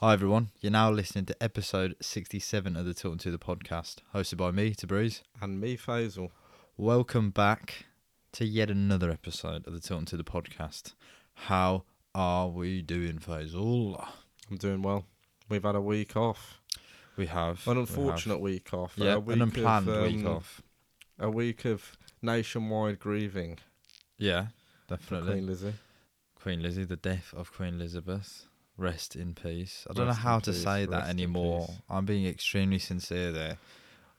Hi everyone, you're now listening to episode 67 of the Tilton Two the podcast, hosted by me, Tabriz. And me, Faisal. Welcome back to yet another episode of the Tilton Two the podcast. How are we doing, Faisal? I'm doing well. We've had a week off. We have An we unfortunate have. week off. yeah, a week an unplanned of, week um, off. A week of nationwide grieving. Yeah, definitely. Queen Lizzie. Queen Lizzie, the death of Queen Elizabeth. Rest in peace. I don't Rest know how to peace, say that rest anymore. I'm being extremely sincere there.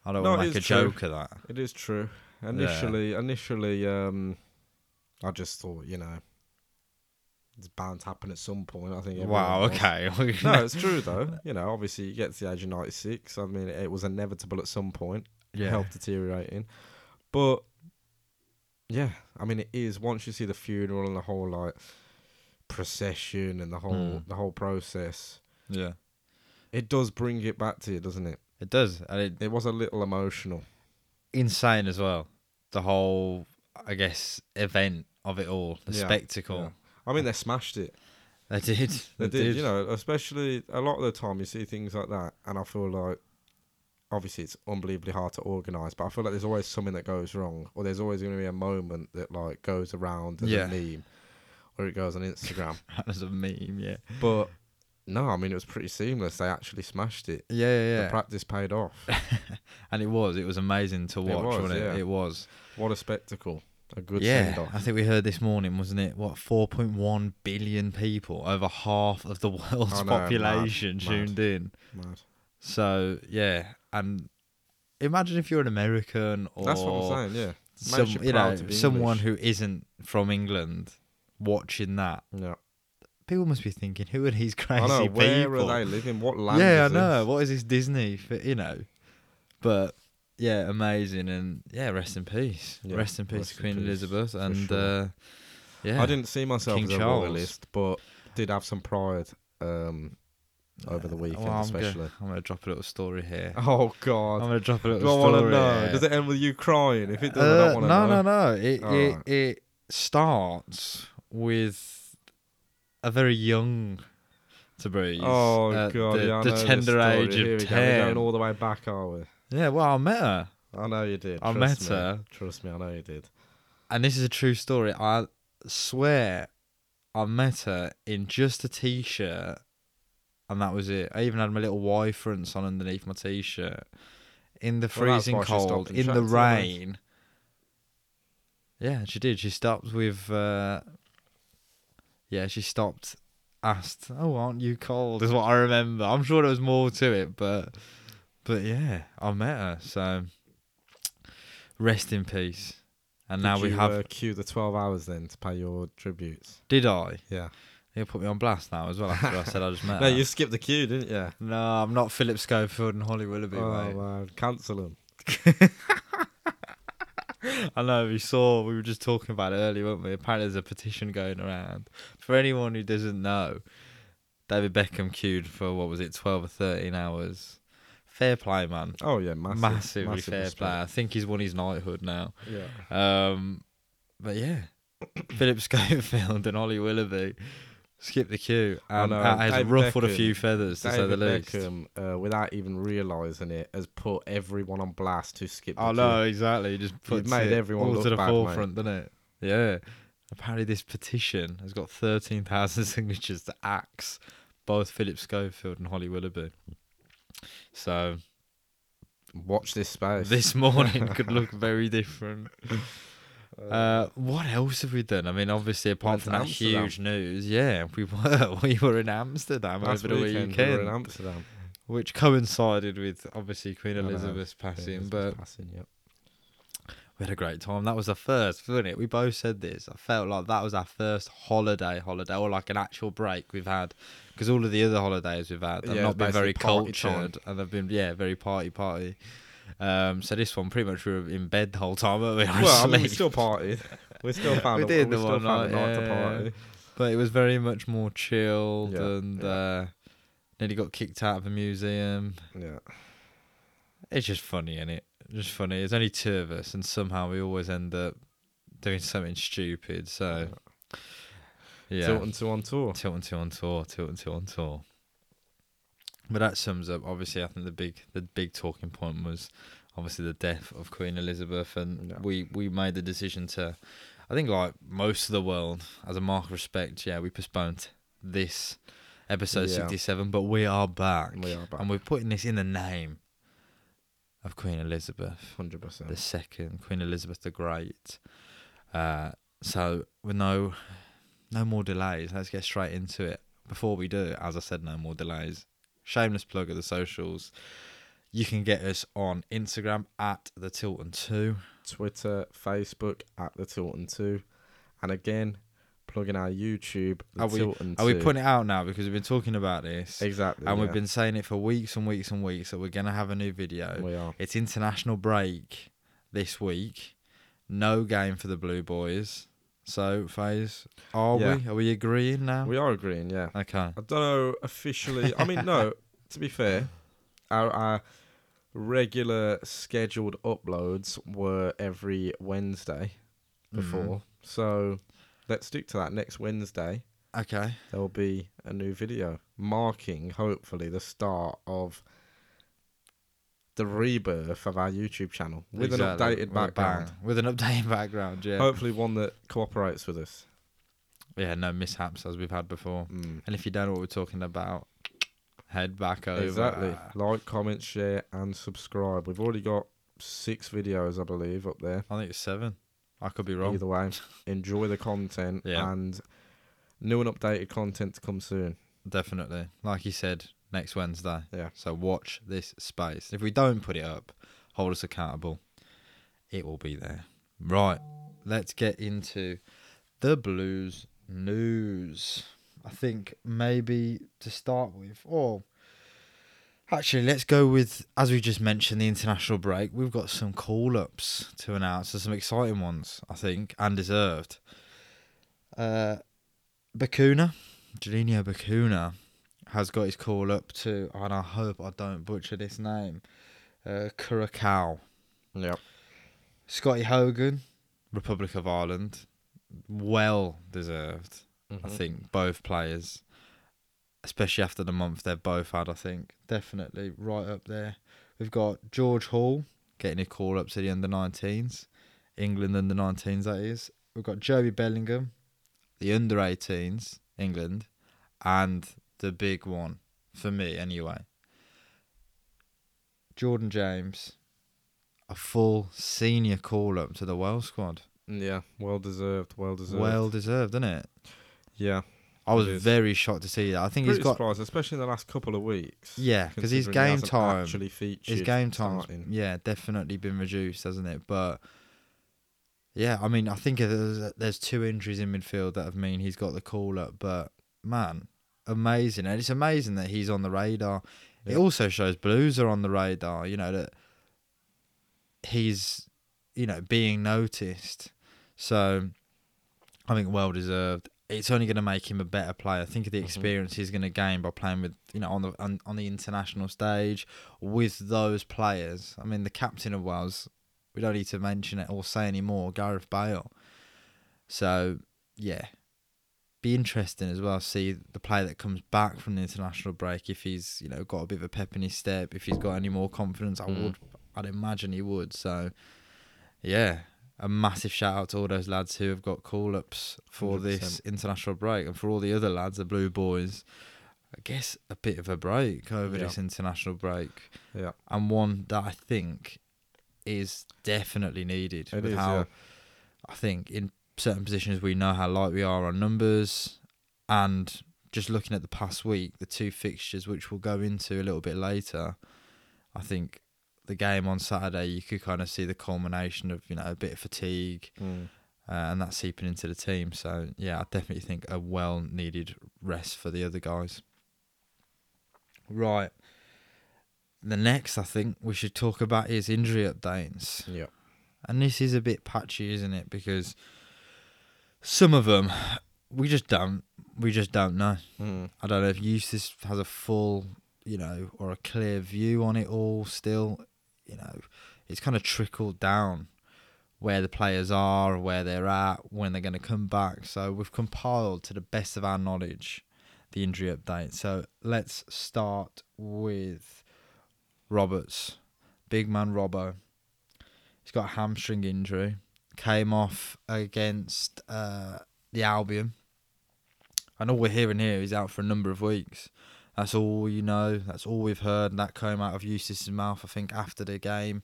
I don't No, want to make a true. joke of that. It is true. Initially, initially, um, I just thought, you know, it's bound to happen at some point. I think. Wow, okay. no, it's true though. You know, obviously, you get to the age of 96. I mean, it was inevitable at some point. yeah. health deteriorating. But yeah, I mean it is once you see the funeral and the whole like procession and the whole Mm. the whole process, Yeah. it does bring it back to you, doesn't it? It does. And it, It was a little emotional. insane as well. The whole, I guess, event of it all, the Yeah, spectacle. yeah. I mean, they smashed it. They did. They, did, you know. Especially a lot of the time, you see things like that, and I feel like, obviously, it's unbelievably hard to organise. But I feel like there's always something that goes wrong, or there's always going to be a moment that like goes around as Yeah. a meme, or it goes on Instagram. As a meme, yeah. But no, I mean it was pretty seamless. They actually smashed it. Yeah, yeah, The practice paid off. and it was. It was amazing to It watch, was, wasn't it? yeah. It was. what a spectacle! A good yeah. I think we heard this morning, wasn't it? What, 4.1 billion people, over half of the world's know, population mad. tuned in. Mad. So, yeah. And imagine if you're an American or That's what I'm saying. Yeah, some, you know, someone English. who isn't from England watching that. yeah. People must be thinking, who are these crazy I know. people? Where are they living? What land? yeah, I is know. What is this Disney? For, you know, but yeah, amazing and yeah, rest in peace. Yeah, rest in peace, rest to in Queen peace, Elizabeth, and sure. uh, yeah, I didn't see myself King as a Charles. royalist, but did have some pride um, over the Uh, weekend, well, I'm especially. Gonna, I'm gonna drop a little story here. Oh God, I'm gonna drop a little Do I want to know? here. Does it end with you crying? If it does, I Uh, don't want to no, know. no, no. no. It it Alright. it starts with a very young to breathe. Oh God! the, yeah, the tender age Here of go. We're ten. going all the way back, are we? yeah, well, I met her. I know you did. I Trust met me. her. Trust me, I know you did. and this is a true story. I swear I met her in just a t shirt and that was it. I even had my little Y fronts on underneath my t shirt. In the Well, freezing cold, in the chatted to you, mate. rain. Yeah, she did. She stopped with uh Yeah, she stopped asked, Oh, aren't you cold? Is what I remember. I'm sure there was more to it, but but yeah, I met her, so rest in peace. And now Did we you, have uh, queue the twelve hours then to pay your tributes. Did I? Yeah. He'll put me on blast now as well after I said I just met No, her. you skipped the queue, didn't you? No, I'm not Phillip Schofield and Holly Willoughby, oh mate. man, cancel them. I know, we saw, we were just talking about it earlier, weren't we? Apparently there's a petition going around. For anyone who doesn't know, David Beckham queued for, what was it, 12 or 13 hours. Fair play, man. Oh yeah, massive, Massively massive fair respect. play. I think he's won his knighthood now. Yeah. Um, but yeah, Phillip Schofield and Holly Willoughby skipped the queue I and know, uh, has David ruffled a few feathers, to say the David least. Beckham, uh, without even realising it, has put everyone on blast to skip the I queue. know exactly. He just puts made everyone all look to the bad, mate. forefront, doesn't it? Yeah. Apparently, this petition has got thirteen thousand signatures to axe both Phillip Schofield and Holly Willoughby. So Watch this space. this morning could look very different. Uh, what else have we done? I mean, obviously, apart from that Amsterdam. huge news, yeah, we were we were in Amsterdam Last over the weekend, we were in Amsterdam. which coincided with obviously Queen Elizabeth's passing. Elizabeth's but passing, yep. We had a great time. That was the first, wasn't it? We both said this. I felt like that was our first holiday, holiday, or like an actual break we've had. Because all of the other holidays we've had have Yeah, not been very party time. cultured, and they've been yeah very party party. Um, so this one pretty much we were in bed the whole time, weren't we? Or Well, I mean, we still partied. We still found We a, did we the still one night, night to party. but it was very much more chilled, Yeah, and yeah. Uh, nearly got kicked out of a museum. Yeah. It's just funny, is it? Just funny. There's only two of us, and somehow we always end up doing something stupid. So, yeah. Tilton two on tour. Tilton two on tour, Tilton two on tour. But that sums up. Obviously, I think the big the big talking point was obviously the death of Queen Elizabeth, and Yeah. we we made the decision to. I think like most of the world, as a mark of respect, yeah, we postponed this episode Yeah. sixty seven, but we are back, We are back. and we're putting this in the name of Queen Elizabeth Hundred percent. the second, Queen Elizabeth the Great. Uh, so with no no more delays, let's get straight into it. Before we do, as I said, no more delays. Shameless plug of the socials. You can get us on Instagram at the Tilton Two. Twitter, Facebook at the Tilton Two, and again, plugging our YouTube. The Are we- Tilton Are we 2. putting it out now because we've been talking about this exactly? and yeah. we've been saying it for weeks and weeks and weeks that we're gonna have a new video. We are. It's international break this week. No game for the Blue Boys. So, Faze, are Yeah. we? Are we agreeing now? We are agreeing. Yeah. okay. I don't know officially. I mean, no. To be fair, our, our regular scheduled uploads were every Wednesday mm-hmm. before, so let's stick to that. Next Wednesday, Okay. there will be a new video marking, hopefully, the start of the rebirth of our YouTube channel with Exactly. an updated background. With an updated background, yeah. Hopefully, one that cooperates with us. Yeah, no mishaps as we've had before. Mm. And if you don't know what we're talking about, head back over. Exactly. Like, comment, share, and subscribe. We've already got six videos, I believe, up there. I think it's seven. I could be wrong. Either way, enjoy the content Yeah. and new and updated content to come soon. Definitely. Like you said, next Wednesday. Yeah. So watch this space. If we don't put it up, hold us accountable. It will be there. Right. Let's get into the blues news. I think maybe to start with, or actually, let's go with as we just mentioned the international break. We've got some call ups to announce. There's some exciting ones, I think, and deserved. Uh, Bacuna, Juninho Bacuna, has got his call up to, and I hope I don't butcher this name, uh, Curacao. Yep. Scotty Hogan, Republic of Ireland, well deserved. I Mhm. think both players, especially after the month they've both had, I think definitely right up there. We've got George Hall getting a call up to the under 19s, England under 19s, that is. We've got Jobe Bellingham, the under 18s, England, and the big one, for me anyway. Jordan James, a full senior call up to the Wales squad. Yeah, well deserved. Well deserved. Well deserved, isn't it? yeah. I was very shocked to see that. I think Pretty he's got surprised, especially in the last couple of weeks. yeah, because his game time, actually featured his game time, yeah, definitely been reduced, hasn't it? But yeah, I mean, I think there's, there's two injuries in midfield that have mean he's got the call up. But man, amazing, and it's amazing that he's on the radar. It also shows Blues are on the radar. You know that he's, you know, being noticed. So I think well deserved. It's only going to make him a better player. Think of the Mhm. experience he's going to gain by playing with, you know, on the on, on the international stage with those players. I mean, the captain of Wales. We don't need to mention it or say any more. Gareth Bale. So yeah, be interesting as well. See the player that comes back from the international break if he's you know got a bit of a pep in his step. If he's got any more confidence, I Mm. would. I'd imagine he would. So yeah, a massive shout out to all those lads who have got call ups for this 100%. international break, and for all the other lads, the Blue Boys. I guess a bit of a break over Yeah. this international break, Yeah. and one that I think is definitely needed. It with is, how yeah. I think in certain positions we know how light we are on numbers, and just looking at the past week, the two fixtures which we'll go into a little bit later, I think the game on Saturday you could kind of see the culmination of you know a bit of fatigue Mm. uh, and that's seeping into the team. So yeah, I definitely think a well needed rest for the other guys. Right. The next I think we should talk about is injury updates. Yeah. And this is a bit patchy, isn't it? Because some of them we just don't we just don't know. Mm. I don't know if Eustace has a full, you know, or a clear view on it all still. You know, it's kind of trickled down where the players are, where they're at, when they're going to come back. So we've compiled to the best of our knowledge the injury update. So let's start with Roberts, big man Robbo. He's got a hamstring injury. Came off against uh, the Albion. And all we're hearing here is he's out for a number of weeks. That's all you know. That's all we've heard. And that came out of Eustace's mouth, I think, after the game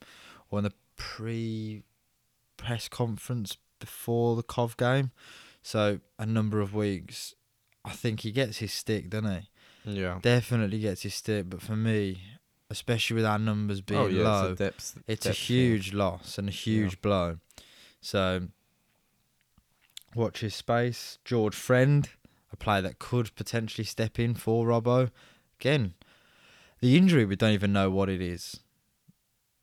or in the pre press conference before the Cov game. So a number of weeks. I think he gets his stick, doesn't he? Yeah. Definitely gets his stick. But for me, especially with our numbers being oh yeah, low, it's a depth. it's depth thing. huge loss and a huge blow. So watch his space. George Friend, a player that could potentially step in for Robbo. Again, the injury we don't even know what it is.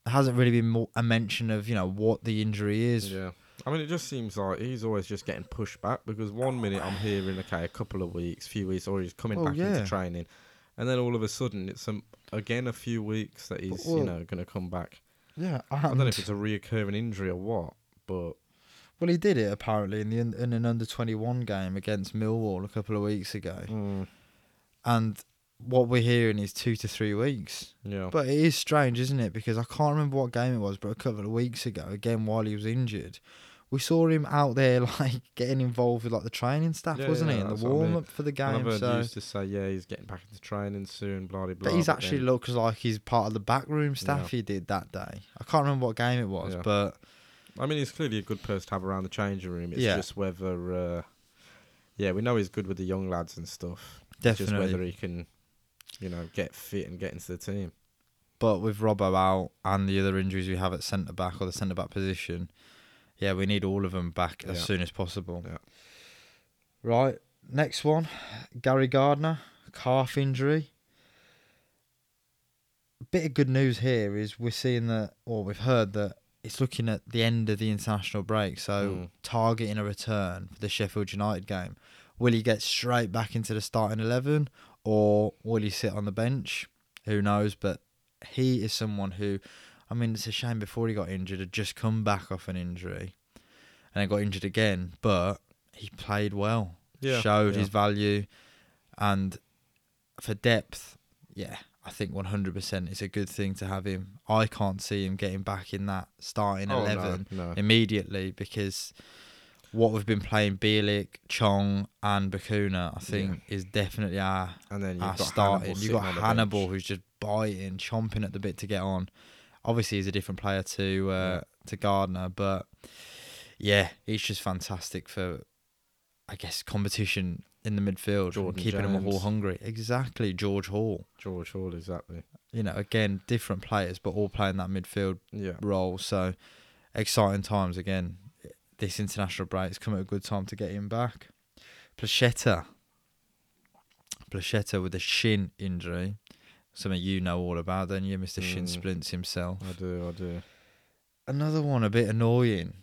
There hasn't really been more, a mention of you know what the injury is. Yeah. I mean, it just seems like he's always just getting pushed back because one minute I'm hearing, okay, a couple of weeks, few weeks, or he's coming Oh, back yeah. into training, and then all of a sudden it's some again a few weeks that he's Well- you know going to come back. Yeah, I don't know if it's a reoccurring injury or what, but well, he did it apparently in the in an under twenty one game against Millwall a couple of weeks ago, mm, and what we're hearing is two to three weeks. yeah, But it is strange, isn't it? Because I can't remember what game it was, but a couple of weeks ago, again while he was injured, we saw him out there like getting involved with like the training staff, Yeah, wasn't yeah, he? In the that's what I mean. warm up for the And I've game. heard So used to say, yeah, he's getting back into training soon, blah blah blah. but he's but actually then- looks like he's part of the backroom staff Yeah. he did that day. I can't remember what game it was, but I mean, he's clearly a good person to have around the changing room. It's Yeah. just whether, uh, yeah, we know he's good with the young lads and stuff. It's just whether he can, you know, get fit and get into the team. But with Robbo out and the other injuries we have at centre back or the centre back position, yeah, we need all of them back as Yeah. soon as possible. Yeah. Right, next one, Gary Gardner, calf injury. Bit of good news here is we're seeing that, or we've heard that it's looking at the end of the international break, so Mm. targeting a return for the Sheffield United game. Will he get straight back into the starting eleven, or will he sit on the bench? Who knows? But he is someone who, I mean, it's a shame before he got injured, had just come back off an injury, and then got injured again. But he played well, Yeah, showed yeah. his value, and for depth, yeah, I think one hundred percent it's a good thing to have him. I can't see him getting back in that starting Oh, eleven no. immediately because what we've been playing Bielik, Chong, and Bacuna, I think, is definitely our And then you've our got starting. You've got sitting on the Hannibal who's just biting, chomping at the bit to get on. Obviously, he's a different player to uh, to Gardner, but yeah, he's just fantastic for, I guess, competition in the midfield, Jordan keeping them all hungry. Exactly, George Hall. George Hall, exactly. You know, again, different players, but all playing that midfield Yeah. role. So exciting times again. This international break's come at a good time to get him back. Placheta. Placheta with a shin injury. Something you know all about, don't you, Mr. Shin Mm. Splints himself. I do, I do. Another one a bit annoying.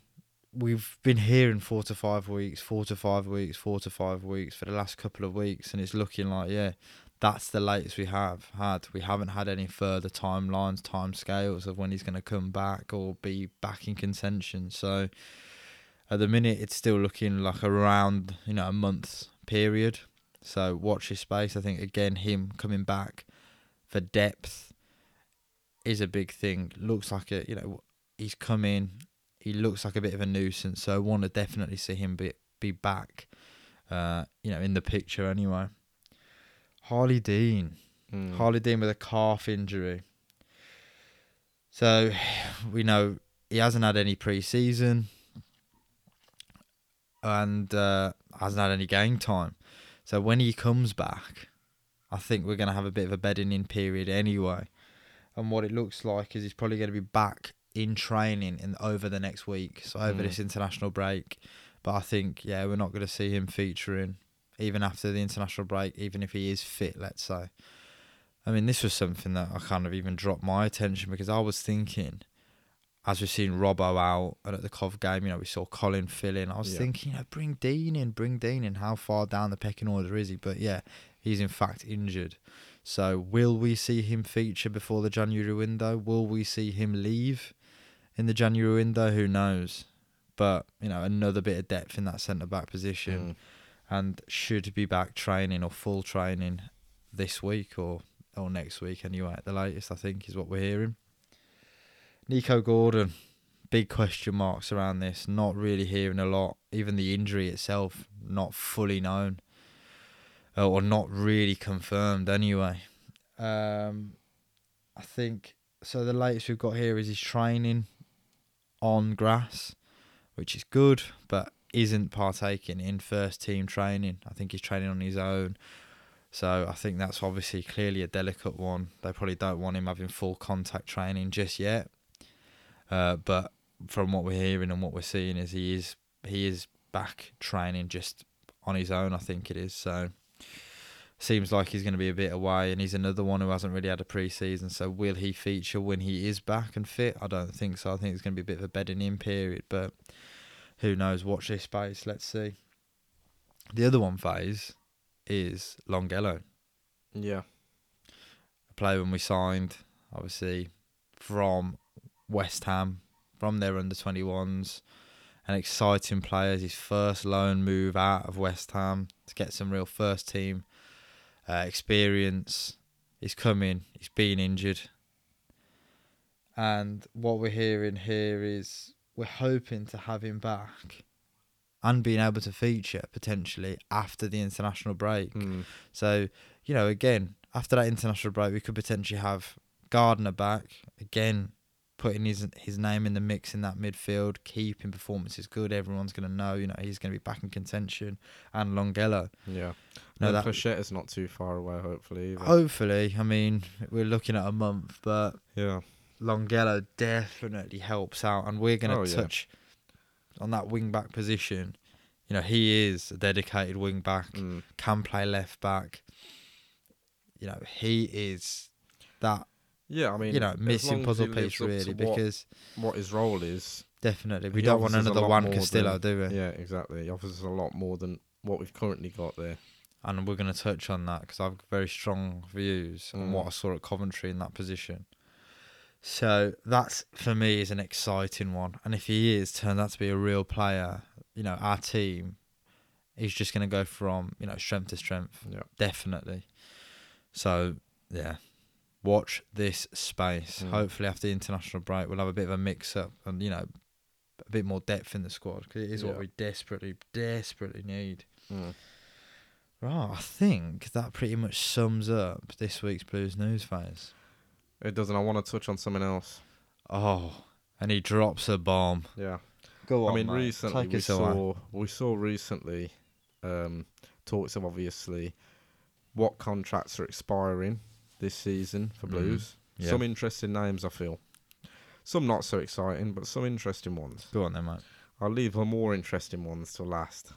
We've been hearing four to five weeks, four to five weeks, four to five weeks for the last couple of weeks, and it's looking like, yeah, that's the latest we have had. We haven't had any further timelines, time scales of when he's going to come back or be back in contention. So at the minute, it's still looking like around, you know, a month's period. So watch his space. I think, again, him coming back for depth is a big thing. Looks like it, you know, he's come in. He looks like a bit of a nuisance, so I want to definitely see him be be back, uh, you know, in the picture anyway. Harlee Dean, Mm. Harlee Dean with a calf injury. So we know he hasn't had any pre-season and uh, hasn't had any game time. So when he comes back, I think we're going to have a bit of a bedding in period anyway. And what it looks like is he's probably going to be back in training in over the next week, so over Mm. this international break. But I think yeah, we're not going to see him featuring even after the international break, even if he is fit. Let's say. I mean, this was something that I kind of even dropped my attention because I was thinking, as we've seen Robbo out and at the Cov game, you know, we saw Colin fill in. I was Yeah. thinking, you know, bring Dean in, bring Dean in. How far down the pecking order is he? But yeah, he's in fact injured. So will we see him feature before the January window? Will we see him leave in the January window? Who knows? But you know, another bit of depth in that centre back position. Mm. and should be back training or full training this week or or next week anyway. At the latest, I think is what we're hearing. Nico Gordon, big question marks around this. Not really hearing a lot. Even the injury itself, not fully known, uh, or not really confirmed anyway. Um, I think so. The latest we've got here is his training on grass, which is good, but isn't partaking in first team training. I think he's training on his own. So I think that's obviously clearly a delicate one. They probably don't want him having full contact training just yet. Uh, but from what we're hearing and what we're seeing is he is he is back training just on his own. I think it is so. Seems like he's going to be a bit away, and he's another one who hasn't really had a pre-season. So will he feature when he is back and fit? I don't think so. I think it's going to be a bit of a bedding in period, but who knows? Watch this space. Let's see. The other one Faze is Longelo, Yeah. a player when we signed, obviously from West Ham, from their under 21s. An exciting player. His first loan move out of West Ham to get some real first team uh, experience. He's coming. He's been injured. And what we're hearing here is we're hoping to have him back and being able to feature potentially after the international break. Mm. So, you know, again, after that international break, we could potentially have Gardner back again, putting his his name in the mix in that midfield, keeping performances good. Everyone's going to know, you know, he's going to be back in contention. And Longelo, Yeah. no, that Placheta's not too far away, hopefully. Either. hopefully, I mean, we're looking at a month, but Yeah. Longelo definitely helps out, and we're going to Oh, yeah. touch on that wing back position. You know, he is a dedicated wing back. Mm. can play left back. You know, he is that Yeah, I mean, you know missing puzzle piece really because what his role is. definitely we don't want another Juan Castillo, than- do we? Yeah, exactly. He offers us a lot more than what we've currently got there. And we're going to touch on that because I've very strong views on Mm. what I saw at Coventry in that position. So that's for me is an exciting one, and if he is turned out to be a real player, you know, our team is just going to go from you know strength to strength. Yeah. definitely. So yeah, watch this space. Mm. Hopefully after the international break, we'll have a bit of a mix up and you know a bit more depth in the squad because it is what we desperately, desperately need. Mm. Right, I think that pretty much sums up this week's Blues news Faze. It doesn't. I want to touch on something else. Oh, and he drops a bomb. Yeah. Go on. I mean, recently Take we us away. saw we saw recently um, talks of obviously what contracts are expiring this season for Mhm. Blues. Yeah. Some interesting names, I feel. Some not so exciting, but some interesting ones. Go on then, mate. I'll leave the more interesting ones to last.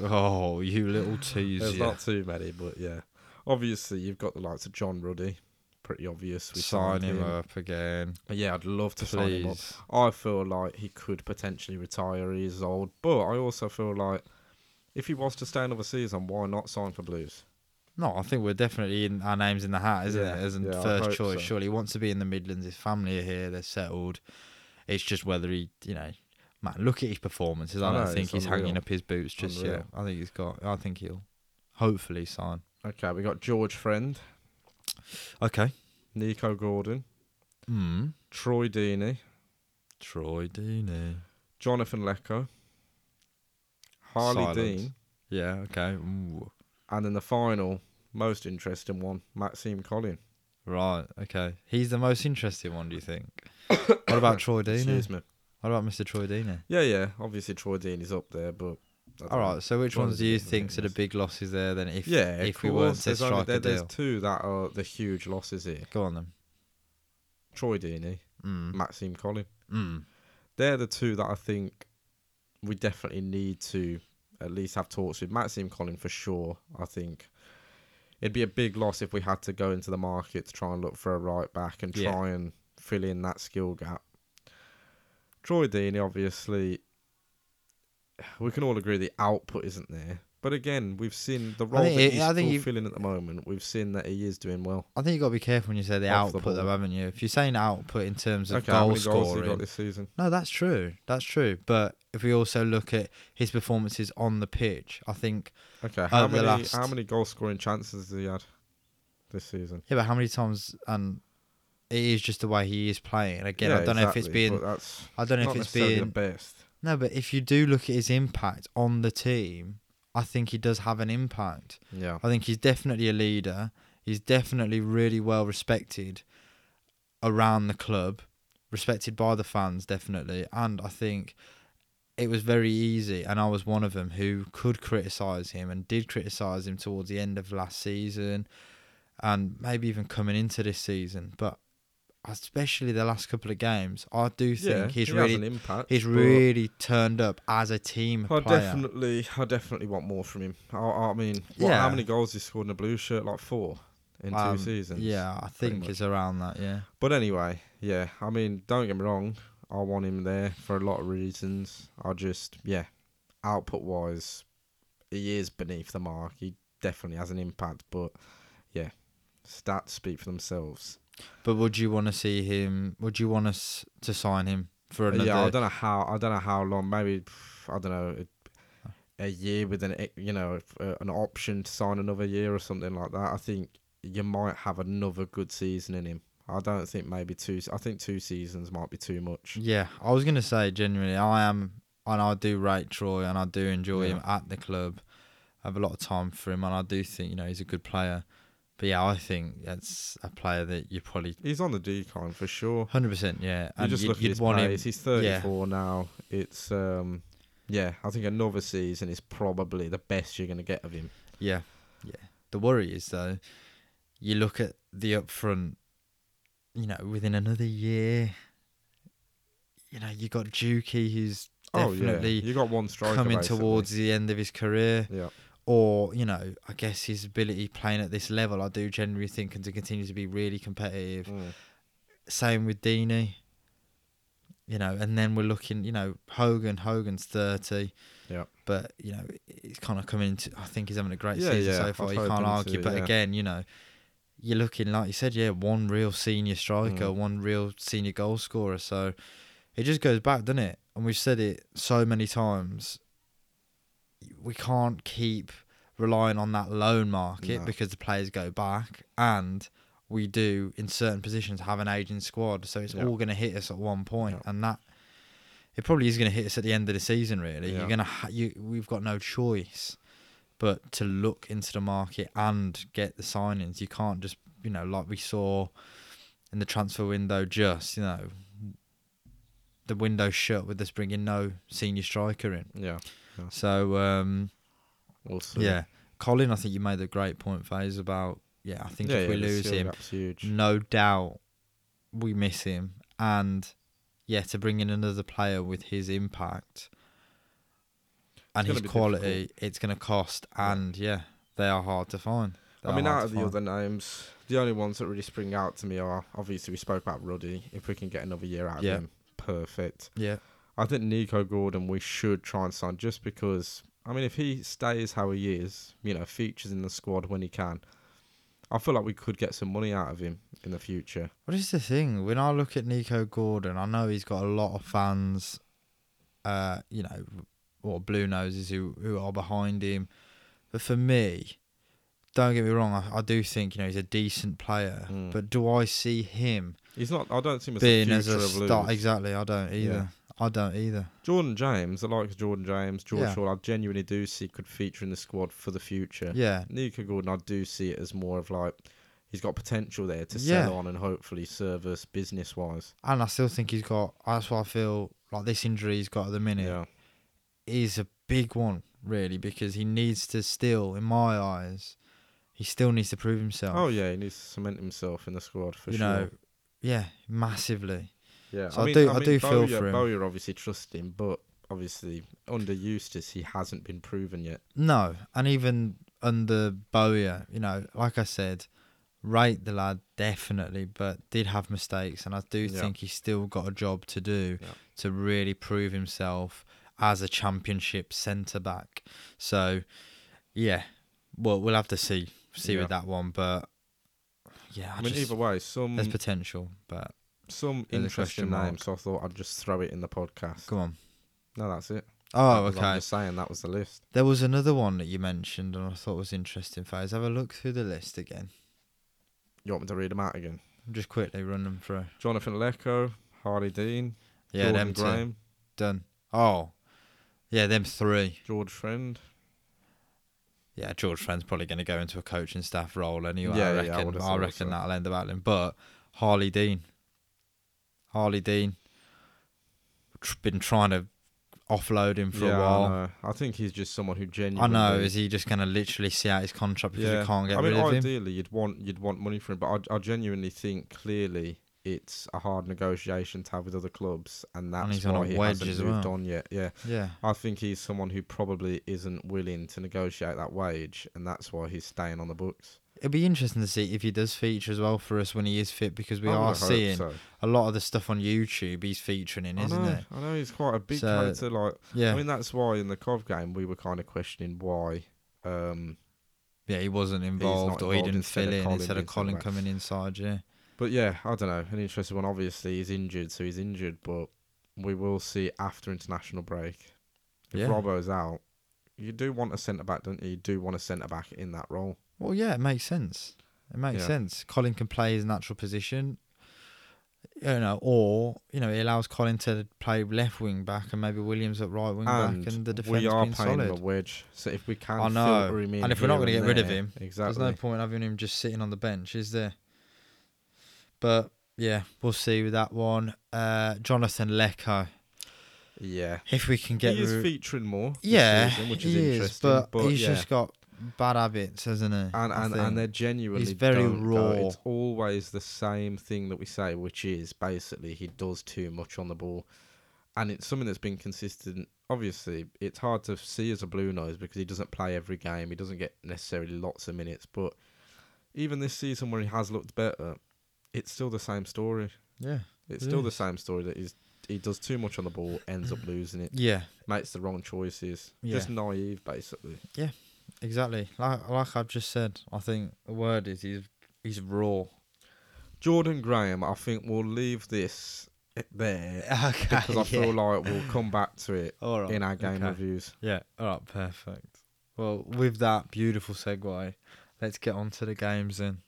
Oh, you little tease. There's yeah. not too many, but yeah. Obviously, you've got the likes of John Ruddy. Pretty obvious. We Sign signed him up again, Yeah, I'd love to sign him up. I feel like he could potentially retire. He's old, but I also feel like if he was to stay another season, why not sign for Blues? No, I think we're definitely in our names in the hat, isn't Yeah, it? As in yeah, first choice. so. Surely he wants to be in the Midlands. His family are here. They're settled. It's just whether he, you know, man, look at his performances. I, I don't know, think it's he's hanging up his boots just yet. I think he's got. I think he'll hopefully sign. Okay, we got George Friend, Okay. Nico Gordon, Hmm. Troy Deeney, Troy Deeney. Jonathan Leko, Harlee Silence. Dean, Yeah. Okay. Ooh. And then the final, most interesting one, Maxime Colin. Right. Okay. He's the most interesting one. Do you think? what about Troy Deeney? Excuse me. What about Mr. Troy Deeney? Yeah, yeah. Obviously, Troy Deeney's up there, but All right. So which ones do you bit of a think are the big losses there? Then if Yeah, if we weren't to there's only- strike there- a There's two that are the huge losses here. go on then. Troy Deeney, Mm. Maxime Colin. Mm. They're the two that I think we definitely need to at least have talks with. Maxime Colin for sure. I think it'd be a big loss if we had to go into the market to try and look for a right back and Yeah. try and fill in that skill gap. Troy Deeney, obviously, we can all agree the output isn't there, But again, we've seen the role think that he's I think fulfilling at the moment. We've seen that he is doing well. I think you've got to be careful when you say the Off the output, though, haven't you? If you're saying output in terms of Okay, goal scoring, got this season? no, that's true. That's true. But if we also look at his performances on the pitch, I think Okay, uh, how many last- how many goal scoring chances has he had this season? yeah. But how many times? And it is just the way he is playing. Again, yeah, I don't know if it's exactly, being. that's I don't know not if it's being. the best. No, but if you do look at his impact on the team, I think he does have an impact. Yeah, I think he's definitely a leader. He's definitely really well respected around the club, respected by the fans, definitely. And I think it was very easy, and I was one of them who could criticise him and did criticise him towards the end of last season and maybe even coming into this season. But especially the last couple of games, I do think yeah, he's he really impact. he's really turned up as a team I player. definitely, I definitely want more from him. I, I mean, what, Yeah. how many goals he scored in a blue shirt? Like four in Um, two seasons. Yeah, I think it's around that. Yeah. But anyway, yeah. I mean, don't get me wrong. I want him there for a lot of reasons. I just, yeah, output wise, he is beneath the mark. He definitely has an impact, but yeah, stats speak for themselves. But would you want to see him? Would you want us to sign him for another? Yeah, I don't know how. I don't know how long. Maybe I don't know. A, year with an, you know, uh, an option to sign another year or something like that. I think you might have another good season in him. I don't think maybe two. I think two seasons might be too much. Yeah, I was gonna say genuinely, I am, and I do rate Troy, and I do enjoy him at the club. I have a lot of time for him, and I do think you know he's a good player. But yeah, I think that's a player that you probably He's on the decline for sure. hundred percent. Yeah, You and just you'd, look at his want pace. He's 34 now. It's um, yeah. I think another season is probably the best you're gonna get of him. Yeah, yeah. The worry is though, you look at the upfront. You know, within another year, you know, you got Juki, who's oh yeah, definitely you got one striker coming basically. towards the end of his career. Yeah, or you know, I guess his ability playing at this level, I do generally think, and to continue to be really competitive. Mm. Same with Deeney. You know, and then we're looking, you know, Hogan. Hogan's thirty. Yeah. But you know, he's kind of coming into. I think he's having a great Yeah, season yeah, so far. was You can't argue. to, but again, you know, you're looking like you said, yeah, one real senior striker, Mm. one real senior goal scorer. So it just goes back, doesn't it? And we've said it so many times. We can't keep relying on that loan market No. because the players go back and we do in certain positions have an aging squad so it's Yeah. all going to hit us at one point Yeah. and that it probably is going to hit us at the end of the season really Yeah. you're going to ha- you we've got no choice but to look into the market and get the signings you can't just you know like we saw in the transfer window just you know the window shut with us bringing no senior striker in yeah. so um We'll see. yeah, Colin, I think you made a great point, Faze, about yeah. I think yeah, if we yeah, the lose him, no doubt we miss him, and yeah, to bring in another player with his impact and his quality, it's going to cost, and yeah, they are hard to find. They I mean, out of the find. other names, the only ones that really spring out to me are obviously we spoke about Ruddy. If we can get another year out of Yeah. him, perfect. yeah, I think Nico Gordon we should try and sign just because I mean if he stays how he is, you know, features in the squad when he can. I feel like we could get some money out of him in the future. What is the thing? When I look at Nico Gordon, I know he's got a lot of fans, uh, you know, or blue noses who who are behind him. But for me, don't get me wrong, I, I do think you know he's a decent player. Mm. But do I see him He's not. I don't see him as being as a star? Exactly, I don't either. I don't either. Jordan James, I like Jordan James, George Yeah. Shaw. I genuinely do see could feature in the squad for the future. Yeah, Nico Gordon, I do see it as more of like he's got potential there to Yeah. sell on and hopefully serve us business wise. and I still think he's got. That's why I feel like this injury he's got at the minute. Yeah, is a big one, really, because he needs to still, in my eyes, he still needs to prove himself. Oh yeah, he needs to cement himself in the squad for you sure. know, yeah, massively. yeah, so I do- I do feel Bowyer, for him. Bowyer obviously trust him, but obviously under Eustace he hasn't been proven yet. No, and even under Bowyer, you know, like I said, rate the lad definitely, but did have mistakes, and I do Yeah. think he's still got a job to do Yeah. to really prove himself as a championship centre back. So, yeah. Well, we'll have to see see Yeah. with that one, but yeah, I, I mean, just, either way, some there's potential. But some interesting names. So I thought I'd just throw it in the podcast. come on. No, that's it. Oh, That was- I'm okay. just saying that was the list. There was another one that you mentioned, and I thought was interesting. Faze, have a look through the list again. You want me to read them out again? Just quickly run them through. Jonathan Leko, Harlee Dean, Yeah, Jordan them two Graham, done. Oh, yeah, them three. George Friend. Yeah, George Friend's probably going to go into a coaching staff role anyway. Yeah, I yeah, I reckon. I, thought reckon so. that'll end up happening. But Harlee Dean, Harlee Dean, tr- been trying to offload him for yeah, a while. I. I think he's just someone who genuinely. I know. Is he just going to literally see out his contract because yeah. he can't get I mean, rid of him? ideally, you'd want you'd want money for him, but I, I genuinely think clearly it's a hard negotiation to have with other clubs, and that's he's on why a he wedge hasn't as moved well. on yet. Yeah, Yeah. I think he's someone who probably isn't willing to negotiate that wage, and that's why he's staying on the books. It'll be interesting to see if he does feature as well for us when he is fit because we I are seeing so. a lot of the stuff on YouTube he's featuring in, I isn't know, it? I know he's quite a big So, character. Like, Yeah. I mean, that's why in the Cov game we were kind of questioning why. Um, yeah, he wasn't involved or he didn't fill in instead of Colin coming inside, yeah. But yeah, I don't know. An interesting one. Obviously, he's injured, so he's injured. But we will see after international break. If Yeah. Robbo's out, you do want a centre back, don't you? You do want a centre back in that role. Well, yeah, it makes sense. It makes Yeah. sense. Colin can play his natural position, you know, or you know, it allows Colin to play left wing back and maybe Williams at right wing and back, and the defence we are being playing him a wedge. So if we can I know. filter him in, And if we're not gonna and get rid of him, exactly. There's no point having him just sitting on the bench, is there? But yeah, we'll see with that one. Uh, Jonathan Leko, yeah, if we can get he is rid- featuring more. yeah, season, which he is is, interesting. but, he's yeah. just got bad habits, hasn't he? and and, and they're genuinely he's very don't go. raw. It's always the same thing that we say, which is basically he does too much on the ball, and it's something that's been consistent. Obviously, it's hard to see as a blue nose because he doesn't play every game. He doesn't get necessarily lots of minutes, but even this season where he has looked better, it's still the same story. yeah, It's It still the same story that he's he does too much on the ball, ends up losing it, yeah, makes the wrong choices, Yeah. just naive basically. Yeah, exactly. Like like I've just said, I think the word is he's he's raw. Jordan Graham, I think we'll leave this eh, there Okay, because I feel like we'll come back to it right in our game okay. reviews. Yeah, all right, perfect. Well, with that beautiful segue, let's get on to the games then.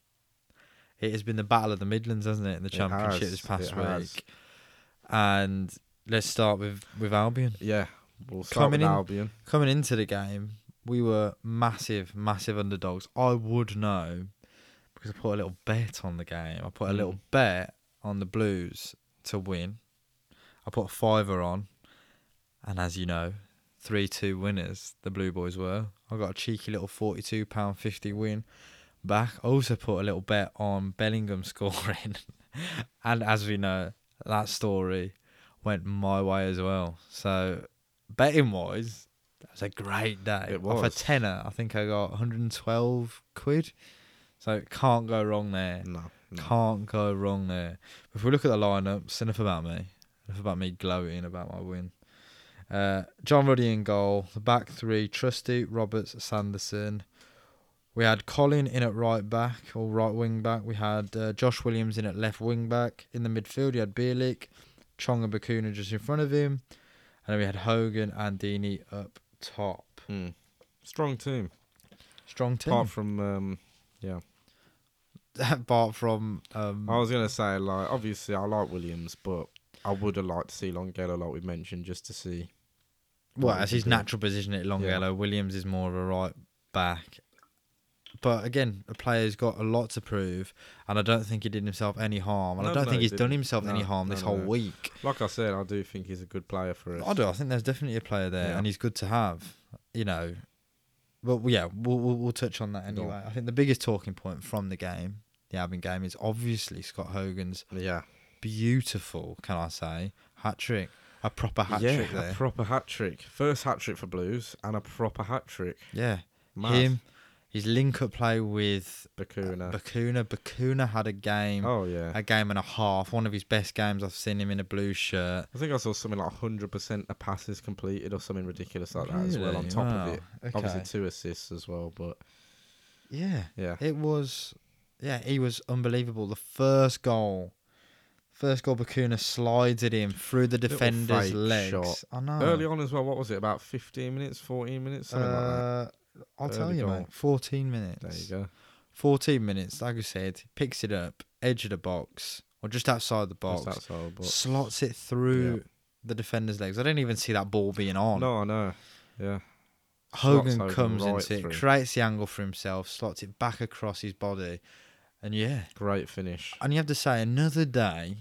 It has been the battle of the Midlands, hasn't it, in the championship has, this past week? has. And let's start with with Albion. Yeah, we'll start Coming with in- Albion. Coming into the game, we were massive, massive underdogs. I would know because I put a little bet on the game. I put a little Mm. bet on the Blues to win. I put a fiver on, and as you know, three two winners the Blue Boys were. I got a cheeky little forty two pound fifty win back. I also put a little bet on Bellingham scoring, and as we know, that story went my way as well. So betting wise, that was a great day. It Off a tenner, I think I got 112 quid. So can't go wrong there. No, no. Can't go wrong there. If we look at the lineups, enough about me. Enough about me gloating about my win. Uh, John Ruddy in goal. The back three: Trusty, Roberts, Sanderson. We had Colin in at right back or right wing back. We had uh, Josh Williams in at left wing back. In the midfield, you had Bielik, Chong and Bacuna just in front of him, and then we had Hogan and Deeney up top. Mm. Strong team. Strong team. Apart from, um, yeah, Apart from um, I was gonna say like obviously I like Williams, but I would have liked to see Longelo like we mentioned just to see. Well, as his natural position at long Yeah. Williams is more of a right back. But again, a player's got a lot to prove, and I don't think he did himself any harm. And I don't no, think he he's done didn't. himself any harm no, this no, whole no. week. Like I said, I do think he's a good player for us. I do. I think there's definitely a player there, Yeah. and he's good to have. You know, but yeah, we'll, we'll we'll touch on that anyway. I think the biggest talking point from the game, the Albion game, is obviously Scott Hogan's Yeah, beautiful, can I say, hat trick, a proper hat yeah, trick there. a proper hat trick. First hat trick for Blues and a proper hat trick. yeah, Mad. him, his link up play with Bacuna. Bacuna. Bacuna had a game, oh yeah. a game and a half. One of his best games. I've seen him in a blue shirt. I think I saw something like 100% of passes completed or something ridiculous like that as well. On top Wow. of it, Okay. obviously two assists as well. But yeah, yeah, it was. Yeah, he was unbelievable. The first goal, first goal, Bacuna slides it in through the defender's legs. shot. I know. early on as well. What was it? About 15 minutes, 14 minutes, something like that. Uh, I'll tell you, goal. mate. Fourteen minutes. There you go. 14 minutes, like I said, picks it up, edge of the box, or just outside the box, Just outside, but slots it through Yeah. the defender's legs. I didn't even see that ball being on. no, I know. Yeah, Hogan comes right into it, creates the angle for himself, slots it back across his body, and yeah. great finish. And you have to say, another day,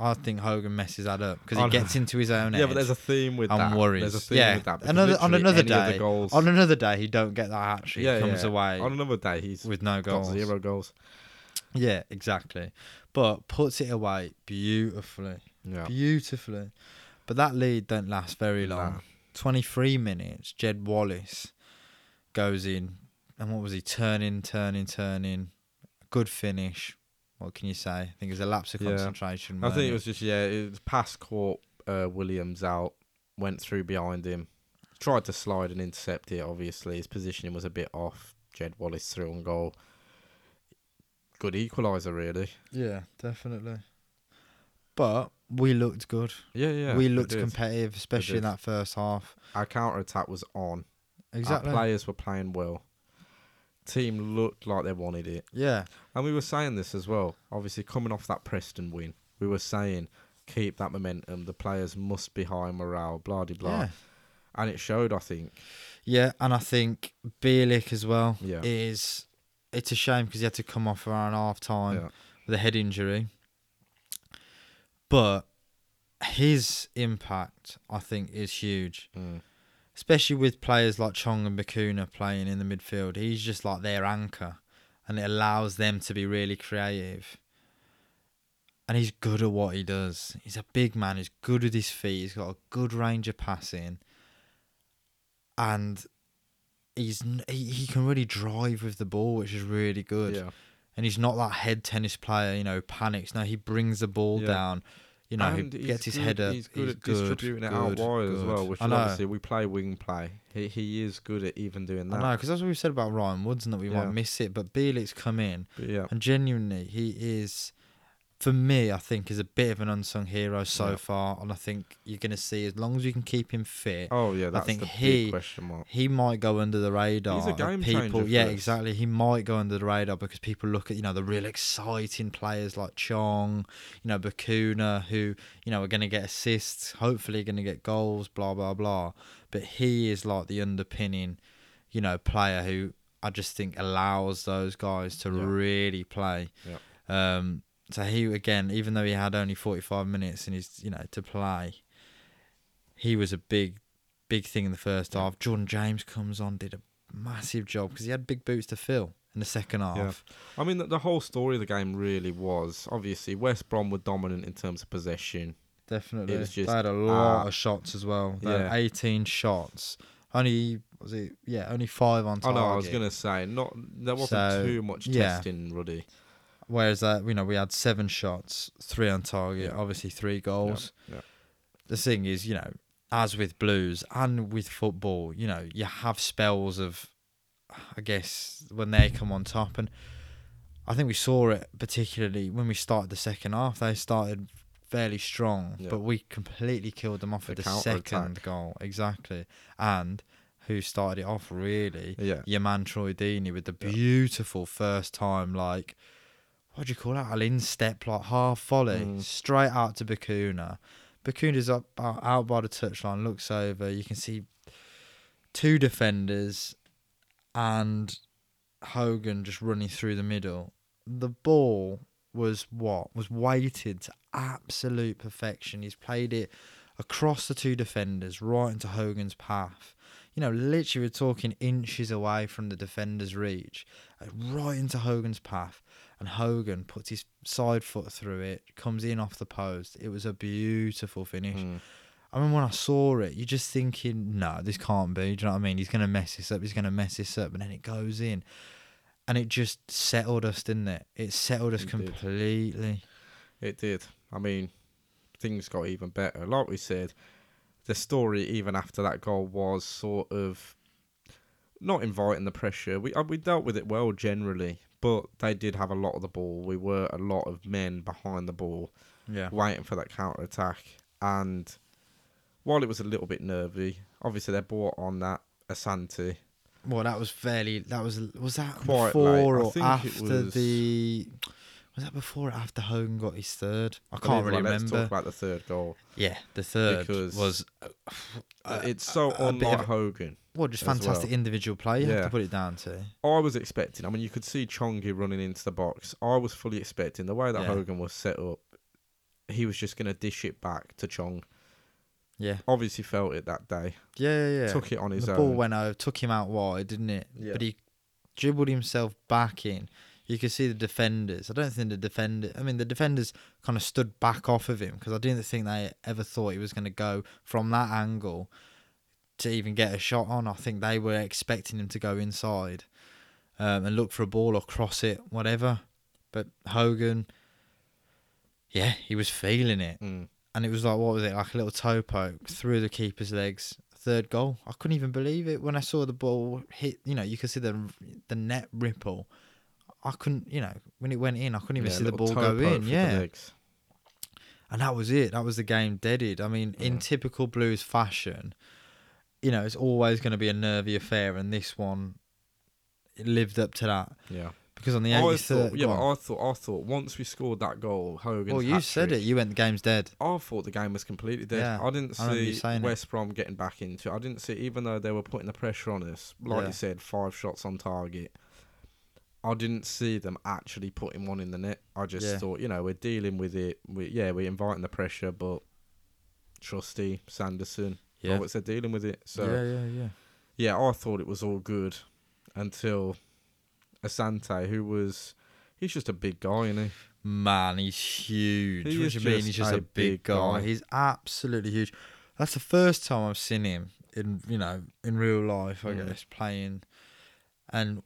I think Hogan messes that up because he gets into his own Yeah, but there's a theme with and that. worries. There's a theme yeah, with that. another on another any of the day, goals, on another day, he don't get that hat trick. Yeah, comes yeah. away on another day he's with no goals. zero goals. Yeah, exactly. But puts it away beautifully. Yeah, Beautifully. But that lead don't last very long. Nah. 23 minutes, Jed Wallace goes in. And what was he? Turning, turning, turning. Good finish. What can you say? I think it was a lapse of Yeah. concentration. I think it was just yeah, it was pass caught uh, Williams out, went through behind him, tried to slide and intercept it. Obviously, his positioning was a bit off. Jed Wallace threw on goal. Good equaliser, really. Yeah, definitely. But we looked good. Yeah, yeah. we looked competitive, especially in that first half. Our counter attack was on. Exactly. Our players were playing well. Team looked like they wanted it. Yeah. And we were saying this as well. Obviously, coming off that Preston win, we were saying keep that momentum. The players must be high morale. Blah de blah. Yeah. And it showed. I think. Yeah, and I think Bielik as well Yeah. is. It's a shame because he had to come off around half time Yeah. with a head injury. But his impact, I think, is huge, Mm. Especially with players like Chong and Bacuna playing in the midfield. He's just like their anchor, and it allows them to be really creative. And he's good at what he does. He's a big man. He's good with his feet. He's got a good range of passing, and he's he, he can really drive with the ball, which is really good Yeah. and he's not that head tennis player, you know, panics. No, he brings the ball Yeah. down, you know, And he gets his good- head up. He's good at distributing it out good, wide as well, which I obviously we play wing play. He he is good at even doing I that. know, because that's what we said about Ryan Woods and that we Yeah. might miss it. But Bielik's come in, yeah, and genuinely, he is, for me, I think, is a bit of an unsung hero so far. And I think you're going to see, as long as you can keep him fit, oh yeah, that's think the he- big question mark. he might go under the radar. He's a game people. changer Yeah, exactly. He might go under the radar because people look at you know the real exciting players like Chong, you know Bacuna, who you know are going to get assists, hopefully going to get goals, blah blah blah. But he is like the underpinning, you know, player who I just think allows those guys to really play. Yeah. Um. So he again, even though he had only forty five minutes and he's you know to play, he was a big big thing in the first half. Jordan James comes on, did a massive job because he had big boots to fill in the second half. Yeah. I mean, the, the whole story of the game really was obviously West Brom were dominant in terms of possession. Definitely. It was just, they had a lot uh, of shots as well. They had yeah. 18 shots. Only was it? Yeah, only five on I target. know. I was gonna say not. There wasn't So, too much yeah. testing, Ruddy. Whereas that you know we had seven shots, three on target, Yeah. obviously three goals. yeah. The thing is, you know, as with blues and with football, you know, you have spells of, I guess, when they come on top, and I think we saw it particularly when we started the second half. They started fairly strong, Yeah. but we completely killed them off The with the second goal exactly, and who started it off really Yeah. your man Troy Deeney with the Yeah. beautiful first time, like what do you call that? An instep, like half volley, Mm. straight out to Bacuna. Bacuna's up out, by the touchline, looks over. You can see two defenders and Hogan just running through the middle. The ball was what was weighted to absolute perfection. He's played it across the two defenders, right into Hogan's path. You know, literally, we're talking inches away from the defender's reach, uh, right into Hogan's path. And Hogan puts his side foot through it, comes in off the post. It was a beautiful finish. Mm. I mean, when I saw it, you're just thinking, no, this can't be. Do you know what I mean? He's going to mess this up. He's going to mess this up. And then it goes in. And it just settled us, didn't it? It settled us It did. completely. It did. I mean, things got even better. Like we said, the story even after that goal was sort of not inviting the pressure. We uh, we dealt with it well generally, but they did have a lot of the ball. We were a lot of men behind the ball, Yeah. waiting for that counter attack. And while it was a little bit nervy, obviously they brought on that Asante. Well, that was fairly. That was was that Quite before. Or after the? Was that before or after Hogan got his third? I can't really Let's remember. talk about the third goal. yeah, the third Because was. Uh, Uh, it's so a bit unlike of- Hogan. Well, just fantastic well. individual play. You have to put it down to. I was expecting. I mean, you could see Chongi running into the box. I was fully expecting the way that Yeah. Hogan was set up. He was just going to dish it back to Chong. Yeah, Obviously, felt it that day. yeah, yeah. yeah. Took it on his the own. ball went over, took him out wide, didn't it? Yeah. But he dribbled himself back in. You could see the defenders. I don't think the defender. I mean, the defenders kind of stood back off of him because I didn't think they ever thought he was going to go from that angle to even get a shot on. I think they were expecting him to go inside um, and look for a ball or cross it, whatever. But Hogan, yeah, he was feeling it Mm. and it was like what was it like a little toe poke through the keeper's legs third goal i couldn't even believe it when i saw the ball hit you know you could see the the net ripple i couldn't you know when it went in i couldn't even Yeah, see the ball go in yeah and that was it that was the game deaded i mean in typical blues fashion you know it's always going to be a nervy affair and this one it lived up to that Yeah. because on the I 83rd thought, yeah, but. I thought, I thought once we scored that goal, Hogan. well you said it you went the game's dead I thought the game was completely dead. Yeah, I didn't I see it. West Brom getting back into it. I didn't see, even though they were putting the pressure on us, like Yeah. you said, five shots on target. I didn't see them actually putting one in the net. I just Yeah. thought, you know, we're dealing with it. We, yeah, we're inviting the pressure, but Trusty, Sanderson, yeah Roberts, they're dealing with it. So, yeah yeah yeah yeah, I thought it was all good until Asante, who was, he's just a big guy, isn't he? Man, he's huge. He what do you mean? He's just a a big big guy. guy. He's absolutely huge. That's the first time I've seen him in you know in real life. I Mm. guess playing, and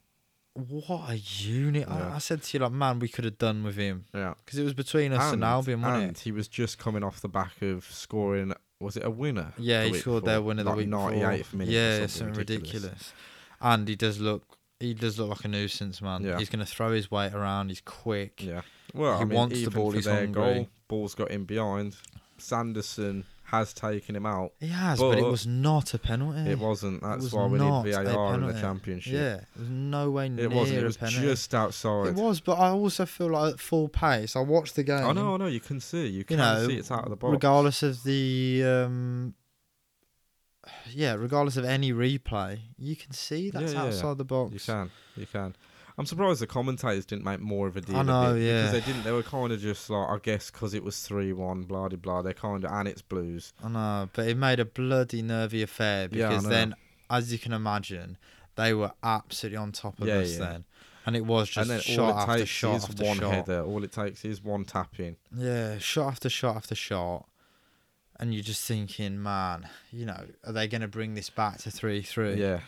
what a unit! Yeah. I, I said to you like, man, we could have done with him Yeah. because it was between us and, Albion, wasn't and he was just coming off the back of scoring. Was it a winner? Yeah, he scored before? their winner the Like week 98th before. minute. yeah, something something ridiculous. ridiculous. And he does look. He does look like a nuisance, man. Yeah. He's going to throw his weight around. He's quick. Yeah. Well, He I mean, wants the ball, he's hungry. goal, ball's got in behind. Sanderson has taken him out. He has, but, it was not a penalty. It wasn't. That's was why we not need VAR in the championship. Yeah, it was no way near It wasn't. It was just outside. It was, but I also feel like at full pace. I watched the game. I know. I know. You can see. You can know, see it's out of the box. Regardless of the, um, yeah, regardless of any replay, you can see that's Yeah, yeah, outside the box. You can. You can. I'm surprised the commentators didn't make more of a deal. I know, of it, yeah. Because they didn't. They were kind of just like, I guess, because it was three-one, blah de blah. They're kind of, and it's Blues. I know, but it made a bloody nervy affair because know. then, as you can imagine, they were absolutely on top of Yeah, us yeah. then, and it was just and then shot all it after takes shot is after one shot. header. All it takes is one tapping. Yeah, shot after shot after shot. And you're just thinking, man, you know, are they going to bring this back to 3 3? Yeah.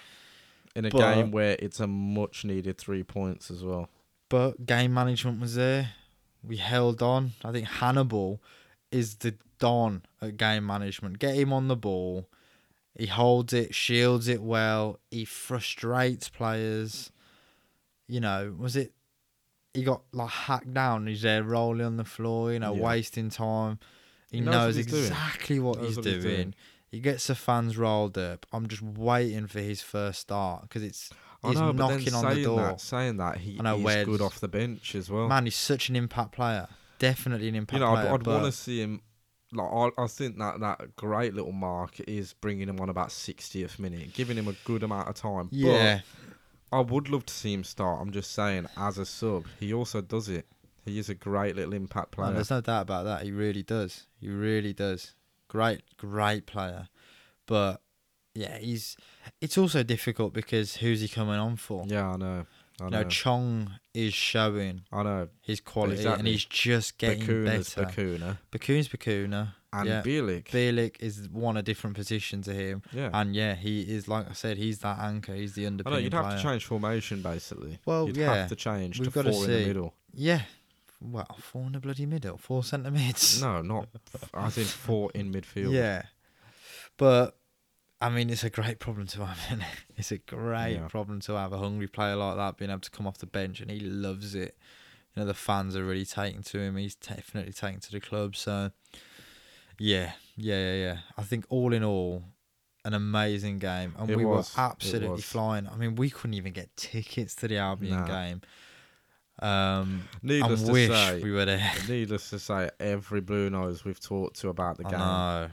In a But- game where it's a much needed three points as well. But game management was there. We held on. I think Hannibal is the don at game management. Get him on the ball. He holds it, shields it well. He frustrates players. You know, was it? He got like hacked down. He's there rolling on the floor. You know, Yeah. wasting time. He, He knows knows, what he's doing. exactly what Knows he's, what doing. he's doing. He gets the fans rolled up. I'm just waiting for his first start because it's I he's know, knocking on the door. that, saying that, he know, Wes- good off the bench as well. Man, he's such an impact player. Definitely an impact you know, I'd, player. I'd want to see him. Like, I, I think that that great little mark is bringing him on about 60th minute, giving him a good amount of time. yeah, But I would love to see him start. I'm just saying, as a sub, he also does it. He is a great little impact player. there's no doubt about that. He really does. He really does. Great, great player. But yeah, he's. It's also difficult because who's he coming on for? yeah, I know. I You know, know. Chong is showing I know. his quality, and he's just getting Bacuna's better. Bacuna. Bacuna's Bacuna. And Yeah. Bielik. Bielik is one a different position to him, yeah. and yeah, he is like I said, he's that anchor. He's the I know, you'd have to change formation basically. Well, you'd yeah, have to change we've to gotta four in the middle. yeah. Well, four in the bloody middle, four centre mids. No, not. I think four in midfield. Yeah, but I mean, it's a great problem to have. Isn't it? It's a great Yeah. problem to have a hungry player like that being able to come off the bench, and he loves it. You know, the fans are really taking to him. He's definitely taking to the club. So, yeah, yeah, yeah, yeah. I think all in all, an amazing game, and It we was, were absolutely flying. I mean, we couldn't even get tickets to the Albion Nah. game. Um, Needless I to wish say, we were there. needless to say, every blue nose we've talked to about the game.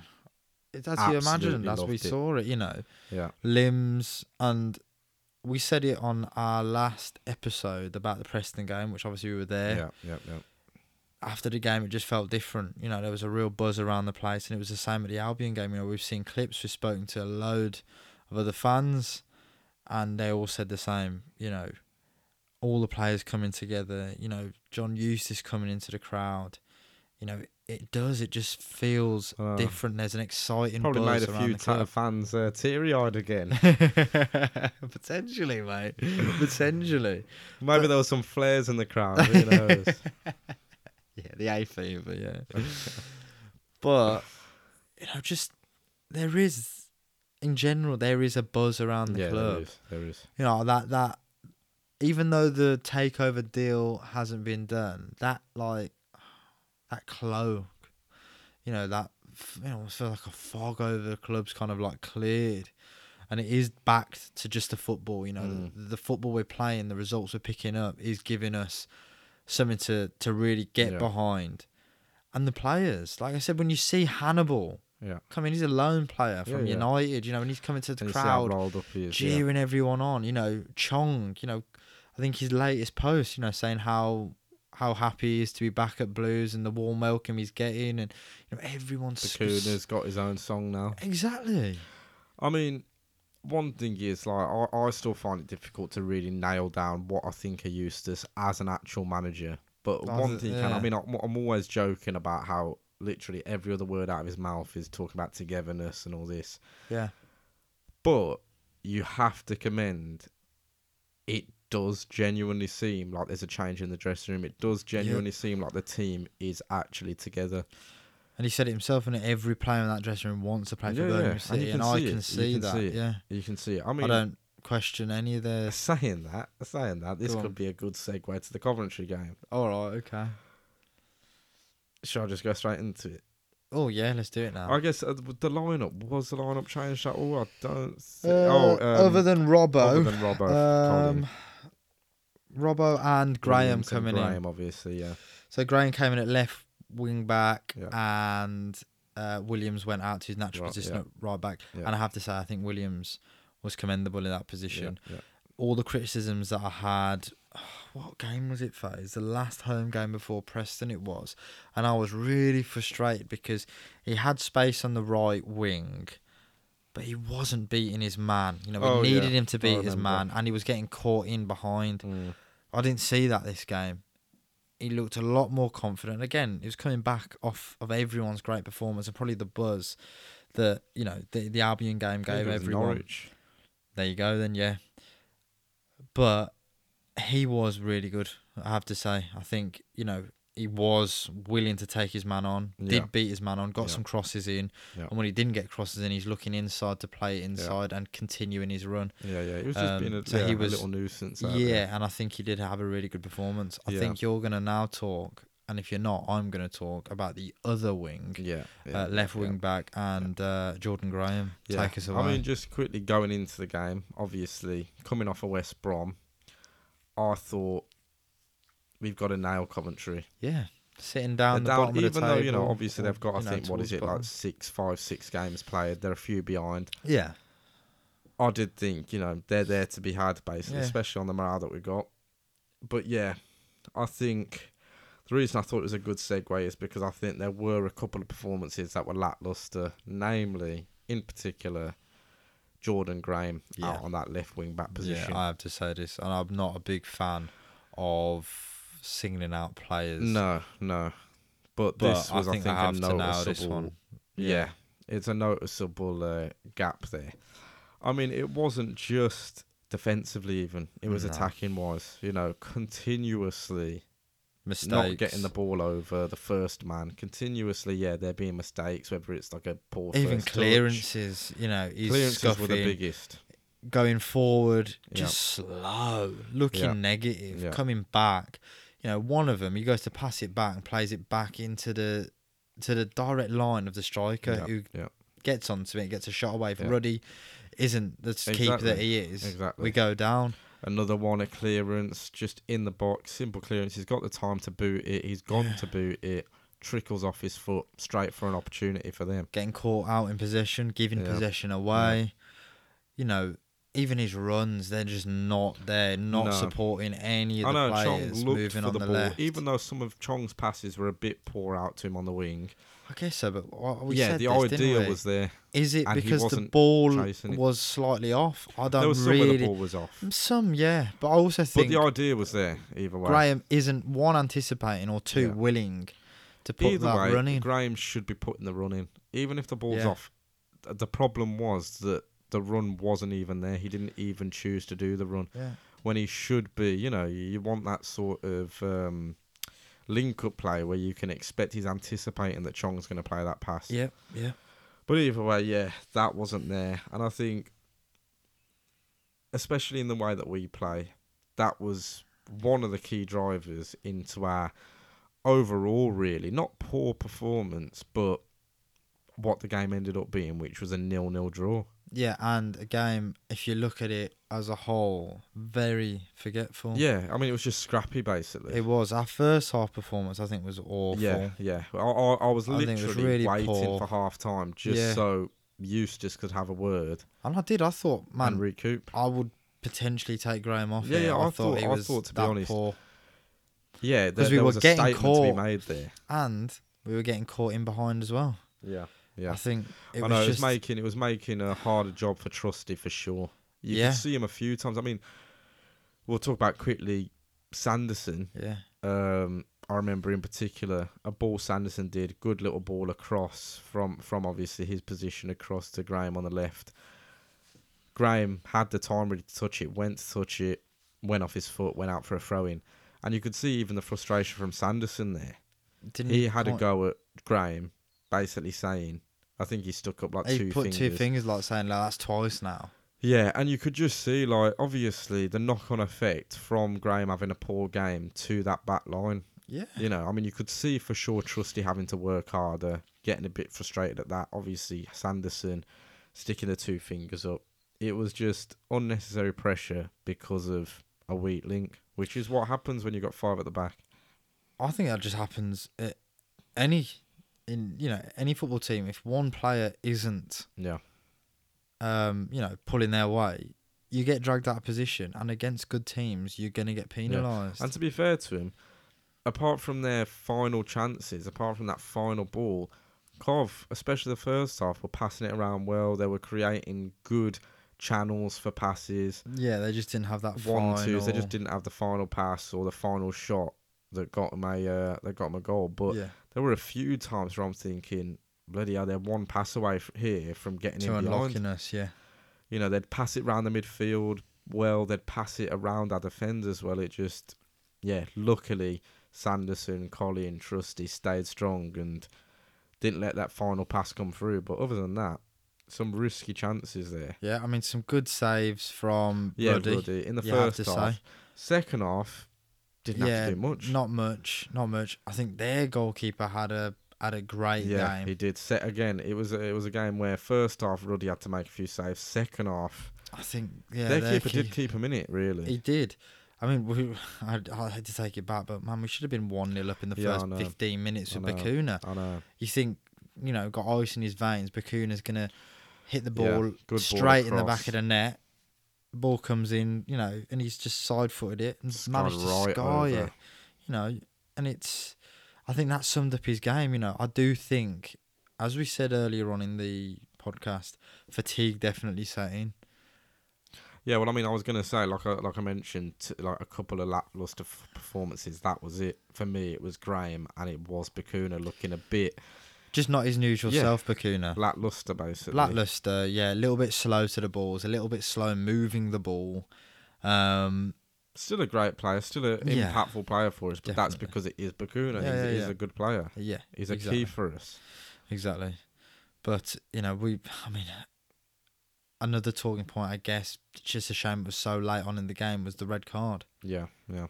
It's as you imagine, as we it. saw it, you know. Yeah, limbs and we said it on our last episode about the Preston game, which obviously we were there. yeah, yeah, yeah. After the game, it just felt different. You know, there was a real buzz around the place, and it was the same at the Albion game. You know, we've seen clips, we've spoken to a load of other fans, and they all said the same. You know, all the players coming together. You know, John Eustace coming into the crowd. You know, it does. It just feels Uh, different. There's an exciting Probably buzz made a few club. fans uh, teary eyed again. Potentially, mate. Potentially. Maybe there was some flares in the crowd. Who knows? Yeah, the A fever, yeah. but you know, just there is in general there is a buzz around the yeah, club. there is. There is. You know, that that even though the takeover deal hasn't been done, that like that cloak, you know, that you know, I feel like a fog over the club's kind of like cleared. And it is back to just the football, you know, Mm. the, the football we're playing, the results we're picking up is giving us something to, to really get Yeah. behind. And the players, like I said, when you see Hannibal, Yeah. come in, he's a lone player from yeah. United, you know, and he's coming to the And you see how crowd rolled up he. Yeah. cheering everyone on. You know, Chong. You know, I think his latest post. You know, saying how how happy he is to be back at Blues and the warm welcome he's getting, and you know everyone's Bacuna's got his own song now. exactly. I mean, one thing is like I, I still find it difficult to really nail down what I think of Eustace as an actual manager. But Oh, one thing, can, I mean, I'm, I'm always joking about how literally every other word out of his mouth is talking about togetherness and all this. Yeah, But you have to commend. It does genuinely seem like there's a change in the dressing room. It does genuinely seem like the team is actually together. and he said it himself, and every player in that dressing room wants to play for Yeah, Birmingham yeah, and City, and, can I can it. See can that. see. Yeah, You can see it. I I, don't question any of their. saying that, saying that, this could on. be a good segue to the Coventry game. All right, okay. Shall I just go straight into it? Oh yeah, let's do it now. I guess uh, the lineup was the lineup changed at all. I don't. thi- Uh, oh, um, other than Robbo, other than Robbo, um, Robbo and Graham Williams and coming in. Graham, obviously, yeah. So Graham came in at left wing back, Yeah. and uh, Williams went out to his natural Right, position yeah. at right back. Yeah. And I have to say, I think Williams was commendable in that position. All the criticisms that I had, what game was it, Faze? The last home game before Preston, it was, and I was really frustrated because he had space on the right wing. But he wasn't beating his man. You know, we Oh, needed yeah. him to beat his man, and he was getting caught in behind. Mm. I didn't see that this game. He looked a lot more confident. Again, he was coming back off of everyone's great performance and probably the buzz that you know the the Albion game gave everyone. Norwich. There you go, then yeah. But he was really good. I have to say. I think you know he was willing to take his man on. Yeah. Did beat his man on. Got Yeah. some crosses in. Yeah. And when he didn't get crosses in, he's looking inside to play inside and continuing his run. Yeah, yeah. It was just Um, being a, so yeah, he a little nuisance. Yeah, and I think he did have a really good performance. I think you're going to now talk, and if you're not, I'm going to talk about the other wing, Yeah. uh, left wing back, and uh, Jordan Graham. Yeah. Take us away. I mean, just quickly going into the game, obviously coming off a West Brom, I thought we've got to nail Coventry. yeah, sitting down the bottom even of the though you know, obviously or, they've got, I know, think, what is it, bottom. like six, five, six games played. They're a few behind. Yeah, I did think, you know, they're there to be had, basically, Yeah. especially on the morale that we got. But yeah, I think the reason I thought it was a good segue is because I think there were a couple of performances that were lackluster, namely, in particular, Jordan Graham Yeah. out on that left wing back position. Yeah, I have to say this, and I'm not a big fan of singling out players. no, no. But, but this was, I think think, I have a noticeable. this one. Yeah. it's a noticeable uh, gap there. I mean, it wasn't just defensively, even it was No. attacking wise. You know, continuously mistakes. not getting the ball over the first man. Continuously, yeah, there being mistakes, whether it's like a poor even first touch. clearances. You know, he's Clearances were the biggest. going forward, Yeah. just slow, looking Yeah. negative, Yeah. coming back. You know, one of them he goes to pass it back and plays it back into the to the direct line of the striker Yeah, who yeah, gets onto it, gets a shot away. If Yeah. Ruddy isn't the keeper that he is, exactly. we go down. Another one, a clearance, just in the box, simple clearance. He's got the time to boot it. He's gone to boot it. Trickles off his foot straight for an opportunity for them. getting caught out in possession, giving possession away. You know, even his runs, they're just not there, not No. supporting any of I the know Chong players looked moving for on the, the, ball, left. even though some of Chong's passes were a bit poor out to him on the wing. I guess so, but we yeah, said the this, idea was there. Is it because the ball was slightly off? I don't There was some really. where the ball was off, mm, Some, yeah, but I also think. but the idea was there either way. Graham isn't one anticipating or two Yeah. willing to put either that way, run in. Graham should be putting the run in, even if the ball's Yeah. off. The problem was that the run wasn't even there. He didn't even choose to do the run yeah, when he should be. You know, you want that sort of um, link up play where you can expect he's anticipating that Chong's going to play that pass. yeah, yeah. But either way, yeah, that wasn't there. And I think, especially in the way that we play, that was one of the key drivers into our overall, really, not poor performance, but what the game ended up being, which was a nil-nil draw. Yeah, and a game, if you look at it as a whole, very forgetful. Yeah, I mean, it was just scrappy, basically. It was. Our first half performance, I think, was awful. Yeah, yeah. I, I, I was I literally was really waiting poor. for half time just Yeah. so Eustace could have a word And I did. I thought, man, recoup. I would potentially take Graham off. Yeah, yeah, I, I thought, he I was thought, to be honest, poor. Yeah, there, 'Cause we were was a getting statement to be caught. made there. And we were getting caught in behind as well. Yeah, yeah. I think it I was know it was just making it was making a harder job for Trusty for sure. You Yeah. could see him a few times. I mean, we'll talk about quickly. Sanderson. yeah, Um, I remember in particular a ball Sanderson did good little ball across from from obviously his position across to Graham on the left. Graham had the time really to touch it, went to touch it, went off his foot, went out for a throw in, and you could see even the frustration from Sanderson there. didn't He had a go at Graham, basically saying, I think he stuck up like He two put fingers. two fingers, like saying, like, "That's twice now." Yeah, and you could just see, like, obviously the knock on effect from Graham having a poor game to that back line. Yeah, You know, I mean, you could see for sure Trusty having to work harder, getting a bit frustrated at that. Obviously, Sanderson sticking the two fingers up. It was just unnecessary pressure because of a weak link, which is what happens when you've got five at the back. I think that just happens at any in you know any football team. If one player isn't Yeah. um, you know, pulling their weight, you get dragged out of position, and against good teams, you're gonna get penalised. And to be fair to him, apart from their final chances, apart from that final ball, Cov, especially the first half, were passing it around well. They were creating good channels for passes. yeah, they just didn't have that One, final. twos. They just didn't have the final pass or the final shot that got my uh, that got a goal. But yeah, there were a few times where I'm thinking, bloody hell, they're one pass away f- here from getting to in behind. unlocking us. Yeah, You know, they'd pass it round the midfield well. They'd pass it around our defenders well. It just, yeah, luckily Sanderson, Collie, and Trusty stayed strong and didn't let that final pass come through. But other than that, some risky chances there. yeah. I mean, some good saves from Yeah, Ruddy. Ruddy, in the first half. say. Second half, didn't yeah, have to do much. not much, not much. I think their goalkeeper had a had a great yeah, game. he did. Set again. It was a, it was a game where first half Ruddy had to make a few saves. Second half, I think yeah, their their keeper key- did keep him in it. Really, He did. I mean, we, I, I had to take it back, but man, we should have been 1 0 up in the Yeah, first 15 minutes I with know. Bacuna. I know. You think, you know, got ice in his veins, Bacuna's going to hit the Yeah, ball ball straight in the back of the net. Ball comes in, you know, and he's just side footed it and managed to right sky over. it. You know, and it's, I think that summed up his game. You know, I do think, as we said earlier on in the podcast. Fatigue definitely set in. Yeah, well, I mean, I was gonna say, like, I, like I mentioned, like a couple of lackluster performances. That was it for me. It was Graham, and it was Bacuna looking a bit Just not his usual Yeah. self, Bacuna. lackluster, basically. Lackluster, yeah, a little bit slow to the balls, a little bit slow moving the ball. Um, Still a great player, still an Yeah. impactful player for us, but that's because it is Bacuna. Yeah, he's, he's a good player. yeah, He's a Exactly. key for us. exactly. But you know, we, I mean, another talking point, I guess, just a shame it was so late on in the game was the red card. Yeah, yeah,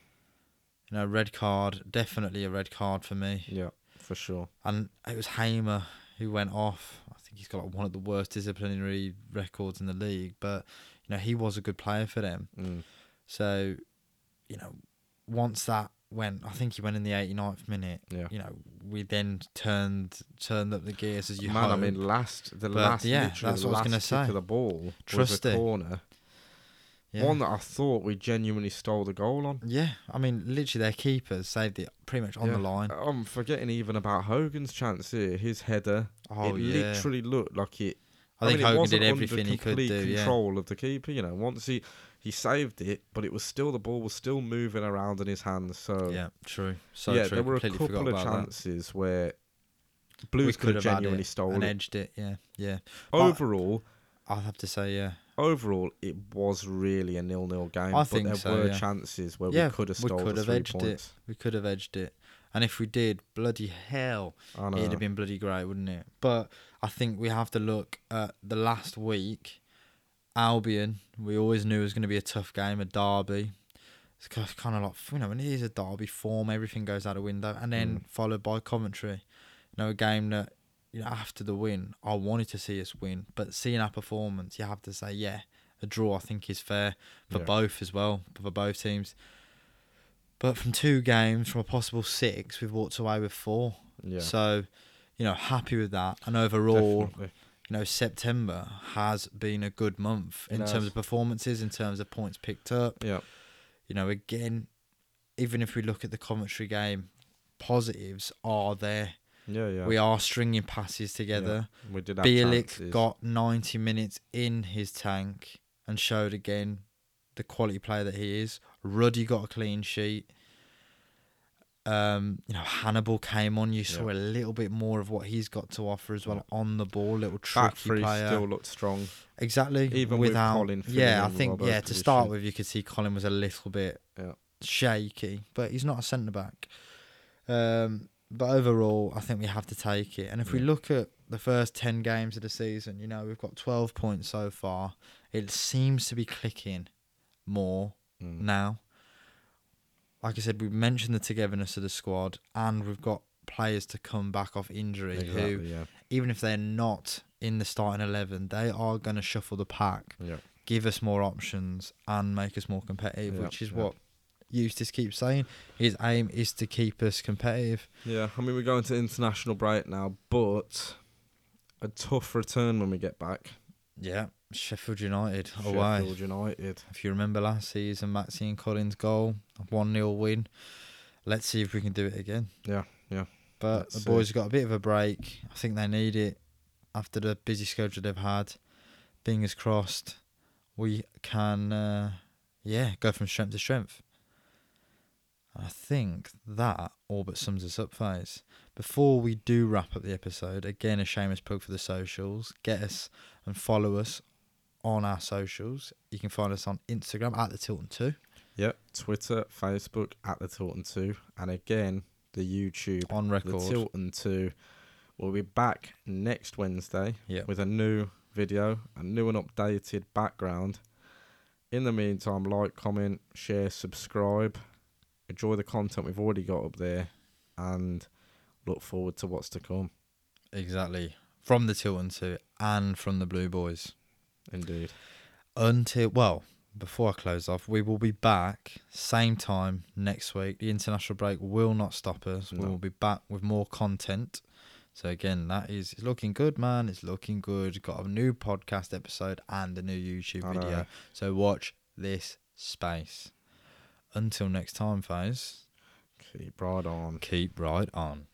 You know, red card, definitely a red card for me. yeah, for sure. And it was Hamer who went off. I think he's got like one of the worst disciplinary records in the league, but you know, he was a good player for them. Mm. So, you know, once that went, I think he went in the 89th minute. Yeah. You know, we then turned turned up the gears as you Man, I mean, last the But, last yeah, that's the what I was gonna say. the ball was Trust a it. corner. Yeah. One that I thought we genuinely stole the goal on. yeah, I mean, literally, their keepers saved it pretty much on Yeah. the line. I'm forgetting even about Hogan's chance here. His header, Oh it yeah, literally looked like it. I think mean, it Hogan wasn't did under everything he could do. Yeah, Control of the keeper, you know. Once he he saved it, but it was still the ball was still moving around in his hands. So yeah, true. So yeah, true. there were a couple of about that. chances where Blues could have genuinely it stolen and it. edged it. Yeah, yeah. Overall, I'll have to say, yeah, overall, it was really a nil-nil game. I but think there so, were yeah. chances where Yeah, we could have we stolen could have edged it. points. we could have edged it, and if we did, bloody hell, it'd have been bloody great, wouldn't it? But I think we have to look at the last week. Albion, we always knew it was going to be a tough game, a derby. It's kind of like you know when it is a derby form, everything goes out the window, and then Mm. followed by Coventry. You know, a game that you know after the win, I wanted to see us win, but seeing our performance, you have to say, yeah, a draw I think is fair for Yeah. both as well, for both teams. But from two games, from a possible six, we've walked away with four. Yeah, So, you know, happy with that. And overall, definitely. you know, September has been a good month It in has. terms of performances, in terms of points picked up. Yeah, You know, again, even if we look at the Coventry game, positives are there. Yeah, yeah. We are stringing passes together. we did have Bielik chances. got 90 minutes in his tank and showed again the quality player that he is. Ruddy got a clean sheet. Um, you know, Hannibal came on. You saw a little bit more of what he's got to offer as well on the ball. Little back tricky three player. still looked strong. exactly. even with without, Colin yeah, I think Robbo's yeah. To start with, you could see Colin was a little bit Yeah. shaky, but he's not a centre back. Um, but overall, I think we have to take it. And if we look at the first 10 games of the season, you know, we've got 12 points so far. It seems to be clicking more Mm. now. Like I said, we've mentioned the togetherness of the squad, and we've got players to come back off injury who, yeah, even if they're not in the starting 11, they are going to shuffle the pack, yeah, give us more options, and make us more competitive, Yeah, which is yeah. what Eustace keeps saying. His aim is to keep us competitive. yeah. I mean, we're going to international break now, but a tough return when we get back. Yeah, Sheffield United away. Sheffield United. If you remember last season, Maxi and Colin's goal, 1 0 win. Let's see if we can do it again. Yeah, yeah. But Let's the boys have got a bit of a break. I think they need it after the busy schedule they've had. Fingers crossed, we can, uh, yeah, go from strength to strength. I think that all but sums us up, guys. Before we do wrap up the episode, again, a shameless plug for the socials. Get us and follow us on our socials. You can find us on Instagram at the Tilton 2, Yep. Twitter, Facebook at the Tilton Two, and again the YouTube on record. the. Tilton Two. We'll be back next Wednesday Yep. with a new video, a new and updated background. In the meantime, like, comment, share, subscribe. Enjoy the content we've already got up there, and look forward to what's to come. Exactly. From the Tilton 2 and from the Blue Boys. Indeed. until well before I close off, we will be back same time next week. The international break will not stop us. We will be back with more content. So again, that is it's looking good, man. It's looking good. Got a new podcast episode and a new YouTube video. So watch this space. Until next time, guys. Keep right on. Keep right on.